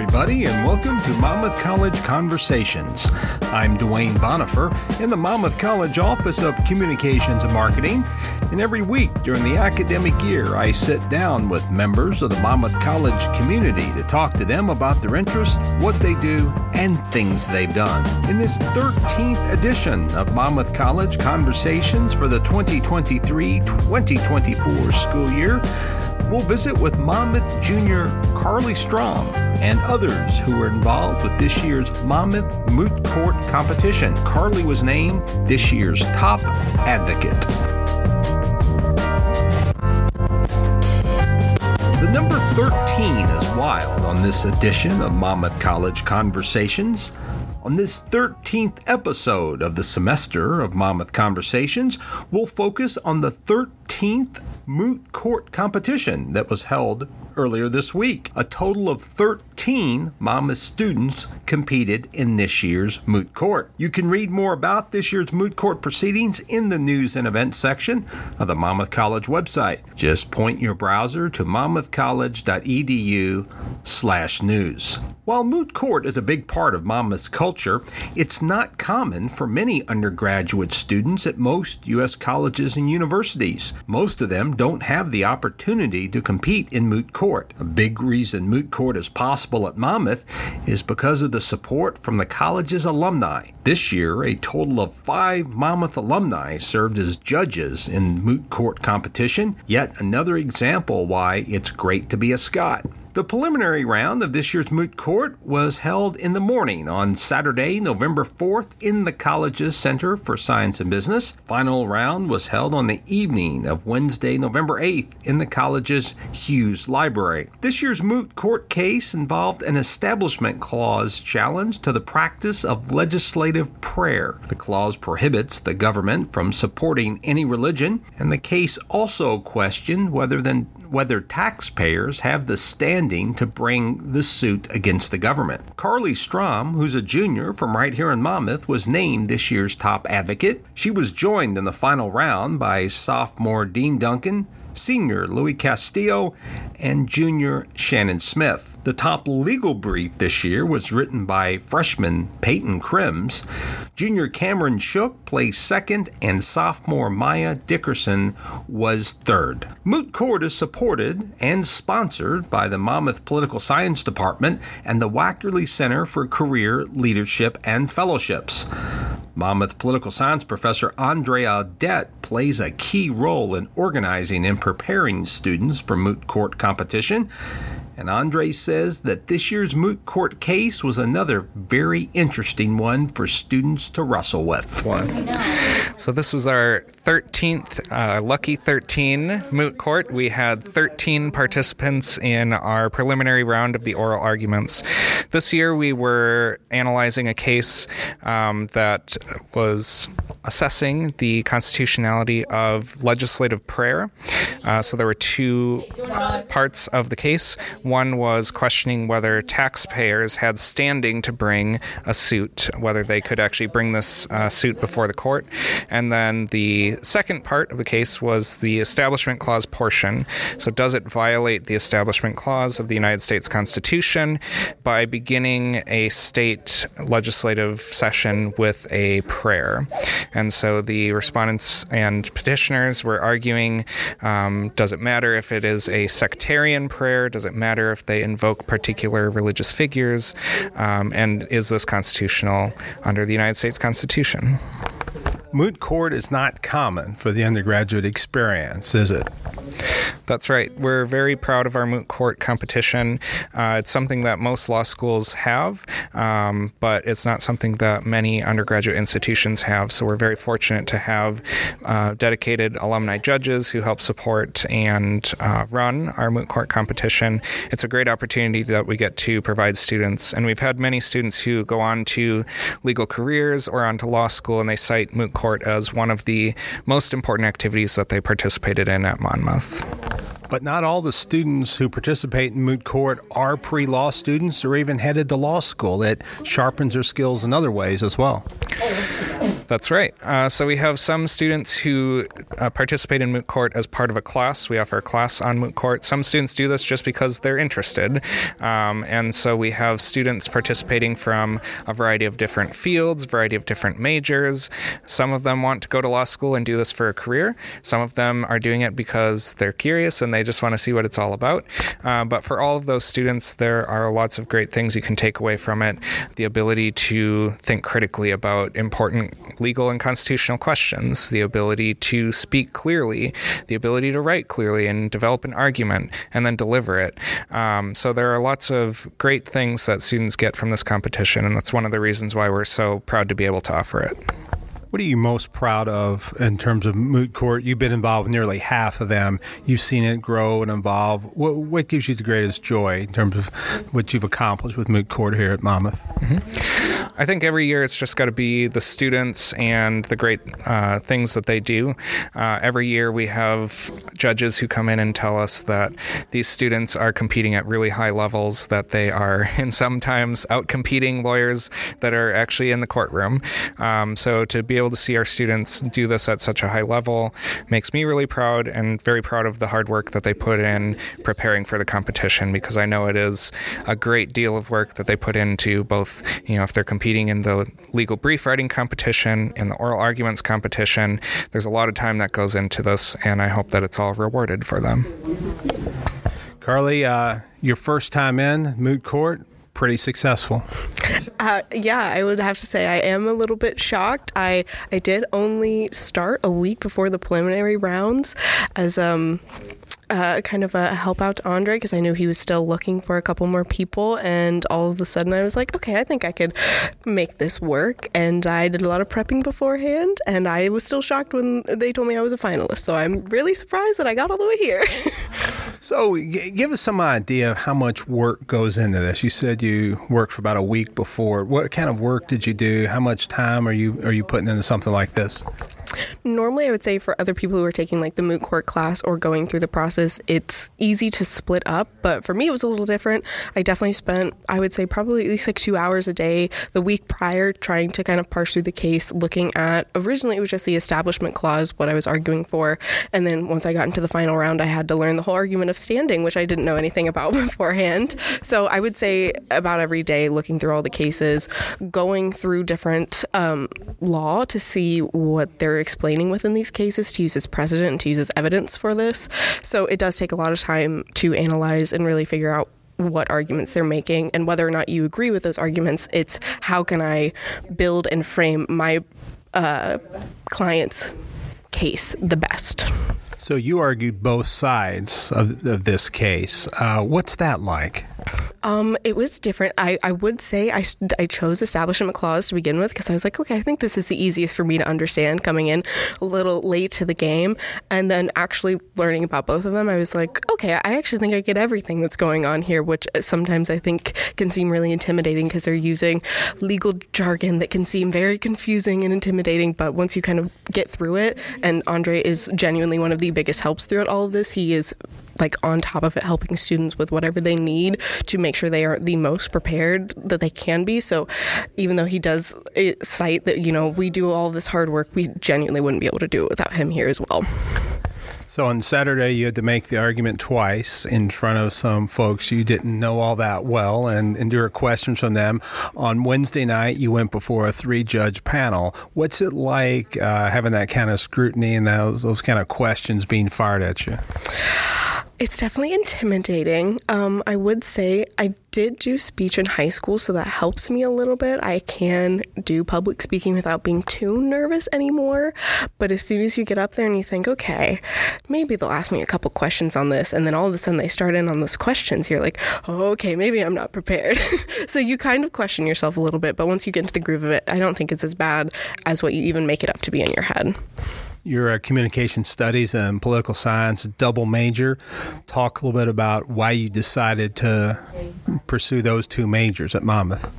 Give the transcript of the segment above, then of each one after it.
everybody, and welcome to Monmouth College Conversations. I'm Duane Bonifer in the Monmouth College Office of Communications and Marketing, and every week during the academic year, I sit down with members of the Monmouth College community to talk to them about their interests, what they do, and things they've done. In this 13th edition of Monmouth College Conversations for the 2023 2024 school year, we'll visit with Monmouth Junior Karli Strom and others who were involved with this year's Monmouth Moot Court competition. Karli was named this year's top advocate. The number 13 is wild on this edition of Monmouth College Conversations. On this 13th episode of the semester of Monmouth Conversations, we'll focus on the 13th moot court competition that was held earlier this week. A total of 13 Monmouth students competed in this year's moot court. You can read more about this year's moot court proceedings in the news and events section of the Monmouth College website. Just point your browser to monmouthcollege.edu slash news. While moot court is a big part of Monmouth's culture, it's not common for many undergraduate students at most U.S. colleges and universities. Most of them don't have the opportunity to compete in moot court. A big reason moot court is possible at Monmouth is because of the support from the college's alumni. This year, a total of five Monmouth alumni served as judges in moot court competition, yet another example why it's great to be a Scot. The preliminary round of this year's moot court was held in the morning on Saturday, November 4th, in the college's Center for Science and Business. Final round was held on the evening of Wednesday, November 8th, in the college's Hughes Library. This year's moot court case involved an Establishment Clause challenge to the practice of legislative prayer. The clause prohibits the government from supporting any religion, and the case also questioned whether the whether taxpayers have the standing to bring the suit against the government. Karli Strom, who's a junior from right here in Monmouth, was named this year's top advocate. She was joined in the final round by sophomore Dean Duncan, senior Louis Castillo, and junior Shannon Smith. The top legal brief this year was written by freshman Peyton Crims. Junior Cameron Shook placed second, and sophomore Maya Dickerson was third. Moot Court is supported and sponsored by the Monmouth Political Science Department and the Wackerle Center for Career Leadership and Fellowships. Monmouth political science professor Andre Audette plays a key role in organizing and preparing students for moot court competition. And Andre says that this year's moot court case was another very interesting one for students to wrestle with. So, this was our 13th, uh, lucky 13 moot court. We had 13 participants in our preliminary round of the oral arguments. This year, we were analyzing a case um, that was assessing the constitutionality of legislative prayer. Uh, so, there were two parts of the case. One was questioning whether taxpayers had standing to bring a suit, whether they could actually bring this uh, suit before the court. And then the second part of the case was the Establishment Clause portion. So, does it violate the Establishment Clause of the United States Constitution by beginning a state legislative session with a prayer? And so the respondents and petitioners were arguing um, does it matter if it is a sectarian prayer? Does it matter if they invoke particular religious figures? Um, and is this constitutional under the United States Constitution? Moot court is not common for the undergraduate experience, is it? That's right. We're very proud of our moot court competition. Uh, it's something that most law schools have, um, but it's not something that many undergraduate institutions have. So we're very fortunate to have uh, dedicated alumni judges who help support and uh, run our moot court competition. It's a great opportunity that we get to provide students, and we've had many students who go on to legal careers or on to law school, and they cite moot court as one of the most important activities that they participated in at Monmouth. But not all the students who participate in moot court are pre law students or even headed to law school. It sharpens their skills in other ways as well. That's right. Uh, so we have some students who uh, participate in Moot Court as part of a class. We offer a class on Moot Court. Some students do this just because they're interested. Um, and so we have students participating from a variety of different fields, variety of different majors. Some of them want to go to law school and do this for a career. Some of them are doing it because they're curious and they just want to see what it's all about. Uh, but for all of those students, there are lots of great things you can take away from it. The ability to think critically about important legal and constitutional questions, the ability to speak clearly, the ability to write clearly and develop an argument and then deliver it. Um, so there are lots of great things that students get from this competition, and that's one of the reasons why we're so proud to be able to offer it. What are you most proud of in terms of moot court? You've been involved with nearly half of them. You've seen it grow and evolve. What, what gives you the greatest joy in terms of what you've accomplished with moot court here at Monmouth? Mm-hmm. I think every year it's just got to be the students and the great uh, things that they do. Uh, every year we have judges who come in and tell us that these students are competing at really high levels, that they are, and sometimes out competing lawyers that are actually in the courtroom. Um, so to be able to see our students do this at such a high level makes me really proud and very proud of the hard work that they put in preparing for the competition because I know it is a great deal of work that they put into both, you know, if they're competing in the legal brief writing competition, in the oral arguments competition. There's a lot of time that goes into this, and I hope that it's all rewarded for them. Karli, uh, your first time in moot court, pretty successful. Uh, yeah, I would have to say I am a little bit shocked. I I did only start a week before the preliminary rounds, as um uh, kind of a help out to Andre because I knew he was still looking for a couple more people. And all of a sudden, I was like, okay, I think I could make this work. And I did a lot of prepping beforehand, and I was still shocked when they told me I was a finalist. So I'm really surprised that I got all the way here. so, g- give us some idea of how much work goes into this. You said you worked for about a week before. What kind of work did you do? How much time are you are you putting into something like this? Normally, I would say for other people who are taking like the moot court class or going through the process, it's easy to split up. But for me, it was a little different. I definitely spent, I would say, probably at least like two hours a day the week prior trying to kind of parse through the case, looking at originally it was just the establishment clause, what I was arguing for. And then once I got into the final round, I had to learn the whole argument of standing, which I didn't know anything about beforehand. So I would say about every day looking through all the cases, going through different um, law to see what explaining within these cases to use as precedent and to use as evidence for this. So it does take a lot of time to analyze and really figure out what arguments they're making and whether or not you agree with those arguments. It's how can I build and frame my uh, client's case the best. So you argued both sides of, of this case. Uh, what's that like? Um, it was different. I, I would say I, I chose establishment clause to begin with because I was like, okay, I think this is the easiest for me to understand coming in a little late to the game. And then actually learning about both of them, I was like, okay, I actually think I get everything that's going on here, which sometimes I think can seem really intimidating because they're using legal jargon that can seem very confusing and intimidating. But once you kind of get through it, and Andre is genuinely one of the biggest helps throughout all of this, he is like on top of it, helping students with whatever they need to make sure they are the most prepared that they can be. So even though he does eh, cite that, you know, we do all this hard work, we genuinely wouldn't be able to do it without him here as well. So on Saturday, you had to make the argument twice in front of some folks you didn't know all that well and endure questions from them. On Wednesday night, you went before a three judge panel. What's it like uh, having that kind of scrutiny and those, those kind of questions being fired at you? It's definitely intimidating. Um, I would say I did do speech in high school, so that helps me a little bit. I can do public speaking without being too nervous anymore. But as soon as you get up there and you think, okay, maybe they'll ask me a couple questions on this, and then all of a sudden they start in on those questions, you're like, okay, maybe I'm not prepared. so you kind of question yourself a little bit. But once you get into the groove of it, I don't think it's as bad as what you even make it up to be in your head. You're a communication studies and political science double major. Talk a little bit about why you decided to pursue those two majors at Monmouth.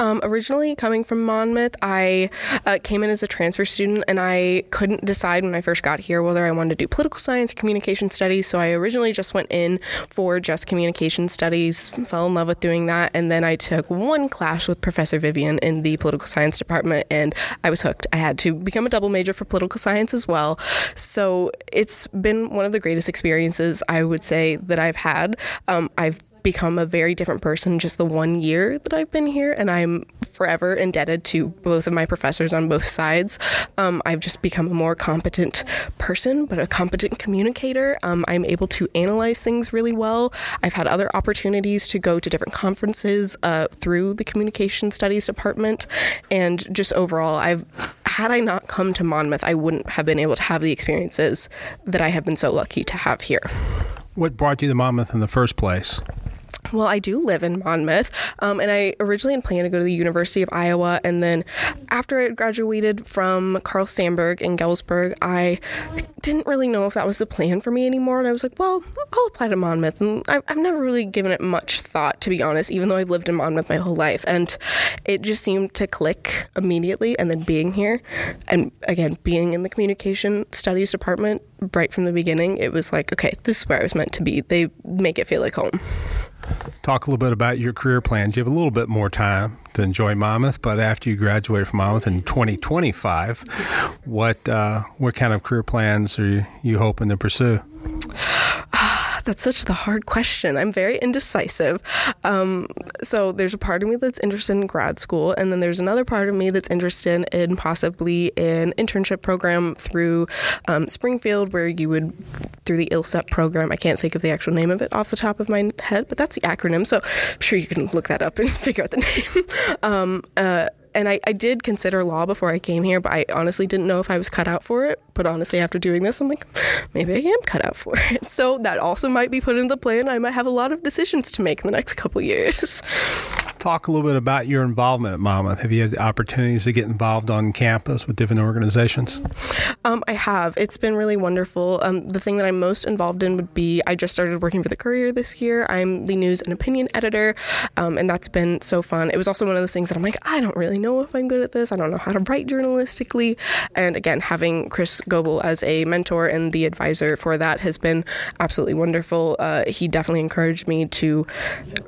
Um, originally coming from Monmouth, I uh, came in as a transfer student and I couldn't decide when I first got here whether I wanted to do political science or communication studies. So I originally just went in for just communication studies, fell in love with doing that. And then I took one class with Professor Vivian in the political science department and I was hooked. I had to become a double major for political science as well. So it's been one of the greatest experiences I would say that I've had. Um, I've become a very different person just the one year that I've been here, and I'm forever indebted to both of my professors on both sides. Um, I've just become a more competent person, but a competent communicator. Um, I'm able to analyze things really well. I've had other opportunities to go to different conferences uh, through the communication studies department, and just overall, I've had I not come to Monmouth, I wouldn't have been able to have the experiences that I have been so lucky to have here. What brought you to Monmouth in the first place? Well, I do live in Monmouth, um, and I originally had planned to go to the University of Iowa. And then after I graduated from Carl Sandburg in Galesburg, I didn't really know if that was the plan for me anymore. And I was like, well, I'll apply to Monmouth. And I've, I've never really given it much thought, to be honest, even though I've lived in Monmouth my whole life. And it just seemed to click immediately. And then being here, and again, being in the communication studies department right from the beginning, it was like, okay, this is where I was meant to be. They make it feel like home talk a little bit about your career plans. You have a little bit more time to enjoy Monmouth, but after you graduate from Monmouth in 2025, what uh, what kind of career plans are you, you hoping to pursue? That's such the hard question. I'm very indecisive. Um, so there's a part of me that's interested in grad school, and then there's another part of me that's interested in possibly an internship program through um, Springfield, where you would through the ILSIP program. I can't think of the actual name of it off the top of my head, but that's the acronym. So I'm sure you can look that up and figure out the name. um, uh, and I, I did consider law before I came here, but I honestly didn't know if I was cut out for it. But honestly, after doing this, I'm like, maybe I am cut out for it. So that also might be put in the plan. I might have a lot of decisions to make in the next couple years. Talk a little bit about your involvement at Monmouth. Have you had opportunities to get involved on campus with different organizations? Um, I have. It's been really wonderful. Um, the thing that I'm most involved in would be I just started working for the Courier this year. I'm the news and opinion editor, um, and that's been so fun. It was also one of the things that I'm like, I don't really know if I'm good at this. I don't know how to write journalistically. And again, having Chris Goebel as a mentor and the advisor for that has been absolutely wonderful. Uh, he definitely encouraged me to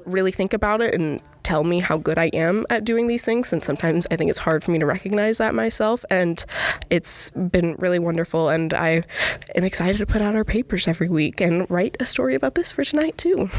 really think about it and tell me how good I am at doing these things. And sometimes I think it's hard for me to recognize that myself. And it's been really wonderful. And I am excited to put out our papers every week and write a story about this for tonight, too.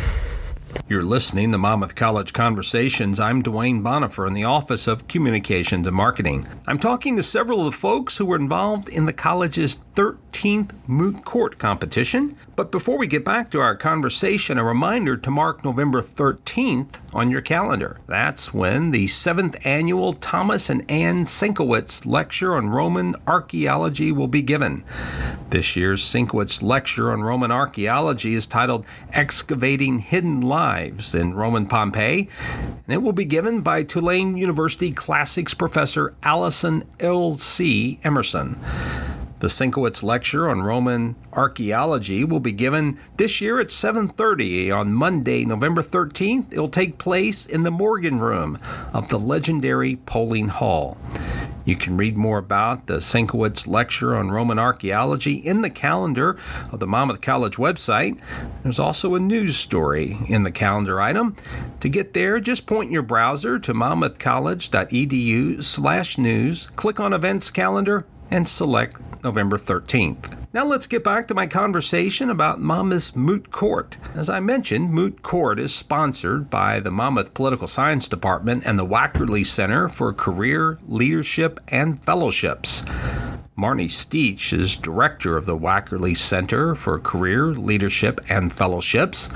You're listening to Monmouth College Conversations. I'm Duane Bonifer in the Office of Communications and Marketing. I'm talking to several of the folks who were involved in the college's 13th moot court competition. But before we get back to our conversation, a reminder to mark November 13th on your calendar. That's when the seventh annual Thomas and Ann Sienkiewicz Lecture on Roman Archaeology will be given. This year's Sienkiewicz Lecture on Roman Archaeology is titled Excavating Hidden Lives in Roman Pompeii, and it will be given by Tulane University Classics professor Allison L.C. Emmerson. The Sienkiewicz Lecture on Roman Archaeology will be given this year at 7:30 on Monday, November 13th. It will take place in the Morgan Room of the legendary Poling Hall. You can read more about the Sienkiewicz Lecture on Roman Archaeology in the calendar of the Monmouth College website. There's also a news story in the calendar item. To get there, just point your browser to monmouthcollege.edu/news, click on Events Calendar, and select November 13th. Now let's get back to my conversation about Monmouth's Moot Court. As I mentioned, Moot Court is sponsored by the Monmouth Political Science Department and the Wackerle Center for Career, Leadership, and Fellowships. Marnie Steach is director of the Wackerle Center for Career, Leadership, and Fellowships.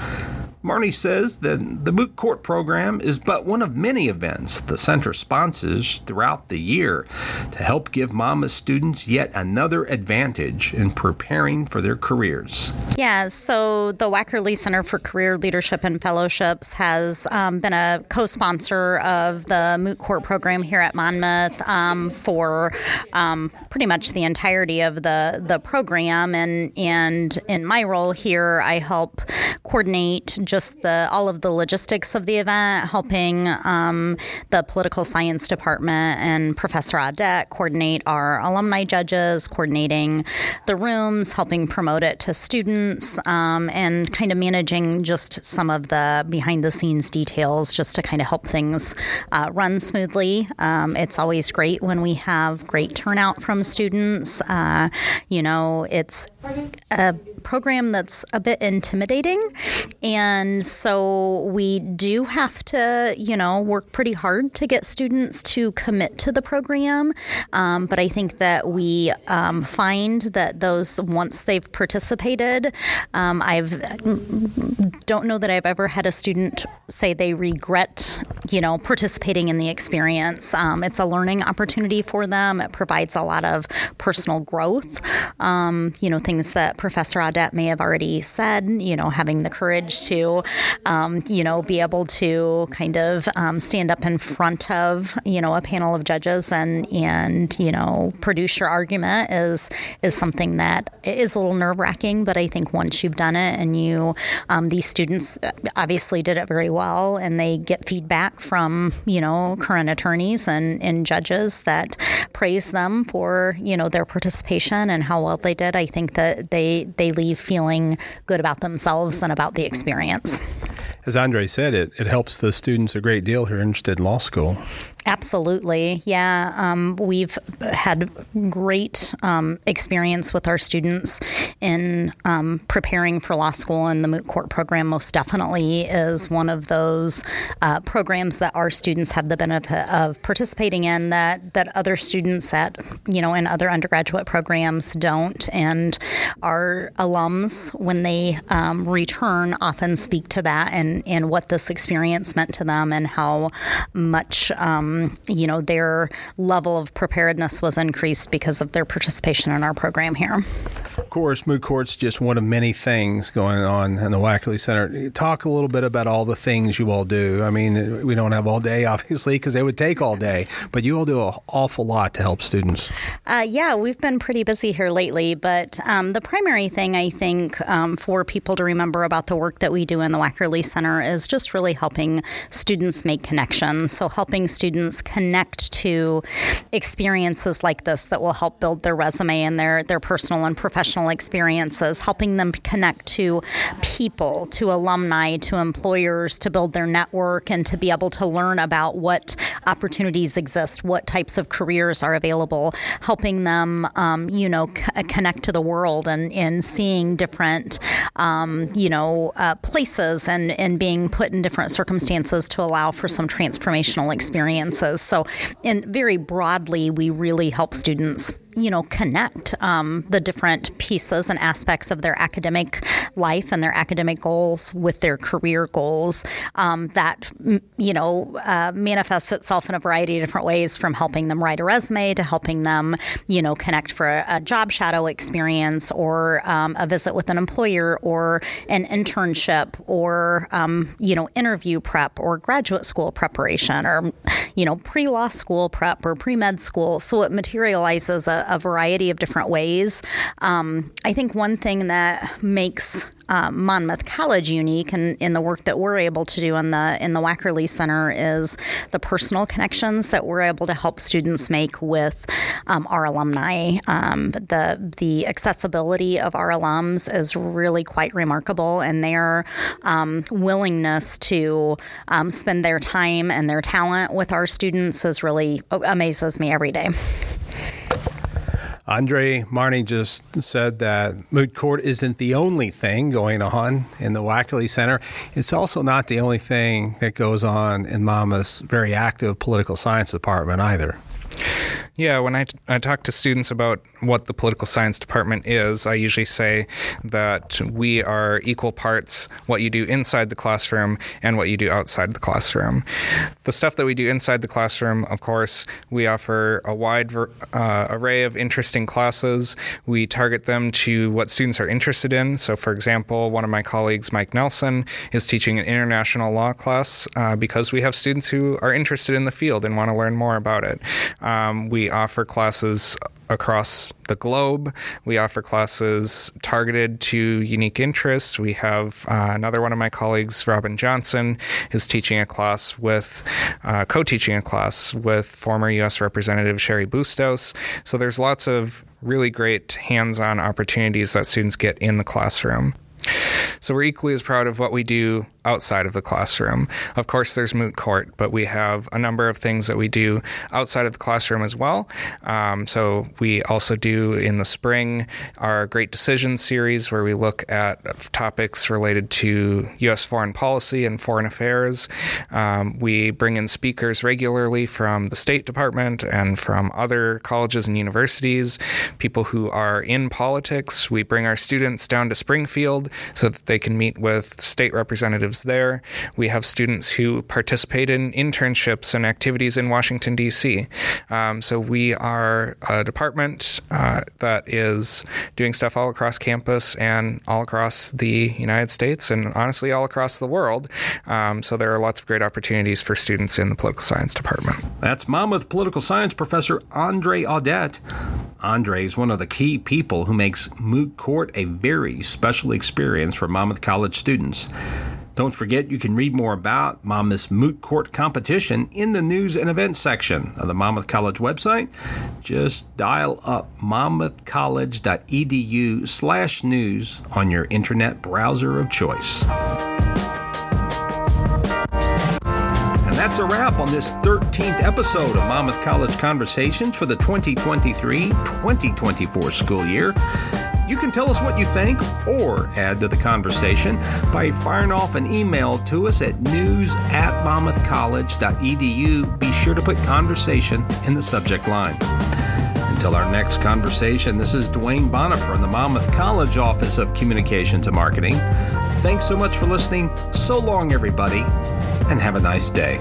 Marnie says that the Moot Court program is but one of many events the center sponsors throughout the year to help give Monmouth students yet another advantage in preparing for their careers. Yeah, so the Wackerle Center for Career Leadership and Fellowships has um, been a co sponsor of the Moot Court program here at Monmouth um, for um, pretty much the entirety of the, the program. And, and in my role here, I help coordinate just the all of the logistics of the event, helping um, the political science department and Professor Audette coordinate our alumni judges, coordinating the rooms, helping promote it to students, um, and kind of managing just some of the behind the scenes details just to kind of help things uh, run smoothly. Um, it's always great when we have great turnout from students. Uh, you know, it's a program that's a bit intimidating. And so we do have to, you know, work pretty hard to get students to commit to the program. Um, but I think that we um, find that those, once they've participated, um, I've don't know that I've ever had a student say they regret, you know, participating in the experience. Um, it's a learning opportunity for them. It provides a lot of personal growth. Um, you know, things that Professor Audette may have already said. You know, having the courage to, um, you know, be able to kind of um, stand up in front of, you know, a panel of judges and and you know produce your argument is is something that is a little nerve wracking. But I think once you've done it and you, um, these students obviously did it very well, and they get feedback from you know current attorneys and, and judges that praise them for you know their participation and how well they did. I think that they they leave feeling good about themselves and about the experience. As Andre said, it, it helps the students a great deal who are interested in law school. Absolutely. Yeah. Um, we've had great um, experience with our students in um, preparing for law school, and the Moot Court program most definitely is one of those uh, programs that our students have the benefit of participating in that, that other students at, you know, in other undergraduate programs don't. And our alums, when they um, return, often speak to that and, and what this experience meant to them and how much um, um, you know, their level of preparedness was increased because of their participation in our program here. Of course, Moot Court's just one of many things going on in the Wackerle Center. Talk a little bit about all the things you all do. I mean, we don't have all day, obviously, because they would take all day, but you all do an awful lot to help students. Uh, yeah, we've been pretty busy here lately, but um, the primary thing I think um, for people to remember about the work that we do in the Wackerle Center is just really helping students make connections. So, helping students connect to experiences like this that will help build their resume and their, their personal and professional experiences, helping them connect to people, to alumni, to employers, to build their network and to be able to learn about what opportunities exist, what types of careers are available, helping them, um, you know, c- connect to the world and, and seeing different, um, you know, uh, places and, and being put in different circumstances to allow for some transformational experiences. So, in very broadly, we really help students you know, connect um, the different pieces and aspects of their academic life and their academic goals with their career goals. Um, that, you know, uh, manifests itself in a variety of different ways from helping them write a resume to helping them, you know, connect for a, a job shadow experience or um, a visit with an employer or an internship or, um, you know, interview prep or graduate school preparation or, you know, pre law school prep or pre med school. So it materializes a, a variety of different ways. Um, I think one thing that makes uh, Monmouth College unique and in, in, the work that we're able to do in the in the Wackerle Center is the personal connections that we're able to help students make with um, our alumni. Um, the the accessibility of our alums is really quite remarkable, and their um, willingness to um, spend their time and their talent with our students is really amazes me every day. Andre Marnie just said that moot court isn't the only thing going on in the Wackerle Center. It's also not the only thing that goes on in Monmouth's very active political science department either. Yeah, when I, I talk to students about what the political science department is, I usually say that we are equal parts what you do inside the classroom and what you do outside the classroom. The stuff that we do inside the classroom, of course, we offer a wide uh, array of interesting classes. We target them to what students are interested in. So, for example, one of my colleagues, Mike Nelson, is teaching an international law class uh, because we have students who are interested in the field and want to learn more about it. Um, we offer classes across the globe. We offer classes targeted to unique interests. We have uh, another one of my colleagues, Robin Johnson, is teaching a class with, uh, co teaching a class with former U.S. Representative Cheri Bustos. So there's lots of really great hands on opportunities that students get in the classroom. So we're equally as proud of what we do outside of the classroom. Of course, there's Moot Court, but we have a number of things that we do outside of the classroom as well. Um, so we also do in the spring our Great Decisions series, where we look at topics related to U.S. foreign policy and foreign affairs. Um, we bring in speakers regularly from the State Department and from other colleges and universities, people who are in politics. We bring our students down to Springfield so that they can meet with state representatives there. We have students who participate in internships and activities in Washington, D.C. Um, so we are a department uh, that is doing stuff all across campus and all across the United States and honestly all across the world. Um, so there are lots of great opportunities for students in the political science department. That's Monmouth political science professor Andre Audette. Andre is one of the key people who makes Moot Court a very special experience for Monmouth College students. Don't forget you can read more about Monmouth's Moot Court competition in the news and events section of the Monmouth College website. Just dial up monmouthcollege.edu slash news on your internet browser of choice. And that's a wrap on this 13th episode of Monmouth College Conversations for the 2023-2024 school year. You can tell us what you think or add to the conversation by firing off an email to us at news at monmouthcollege.edu. Be sure to put conversation in the subject line. Until our next conversation, this is Duane Bonifer in the Monmouth College Office of Communications and Marketing. Thanks so much for listening. So long, everybody, and have a nice day.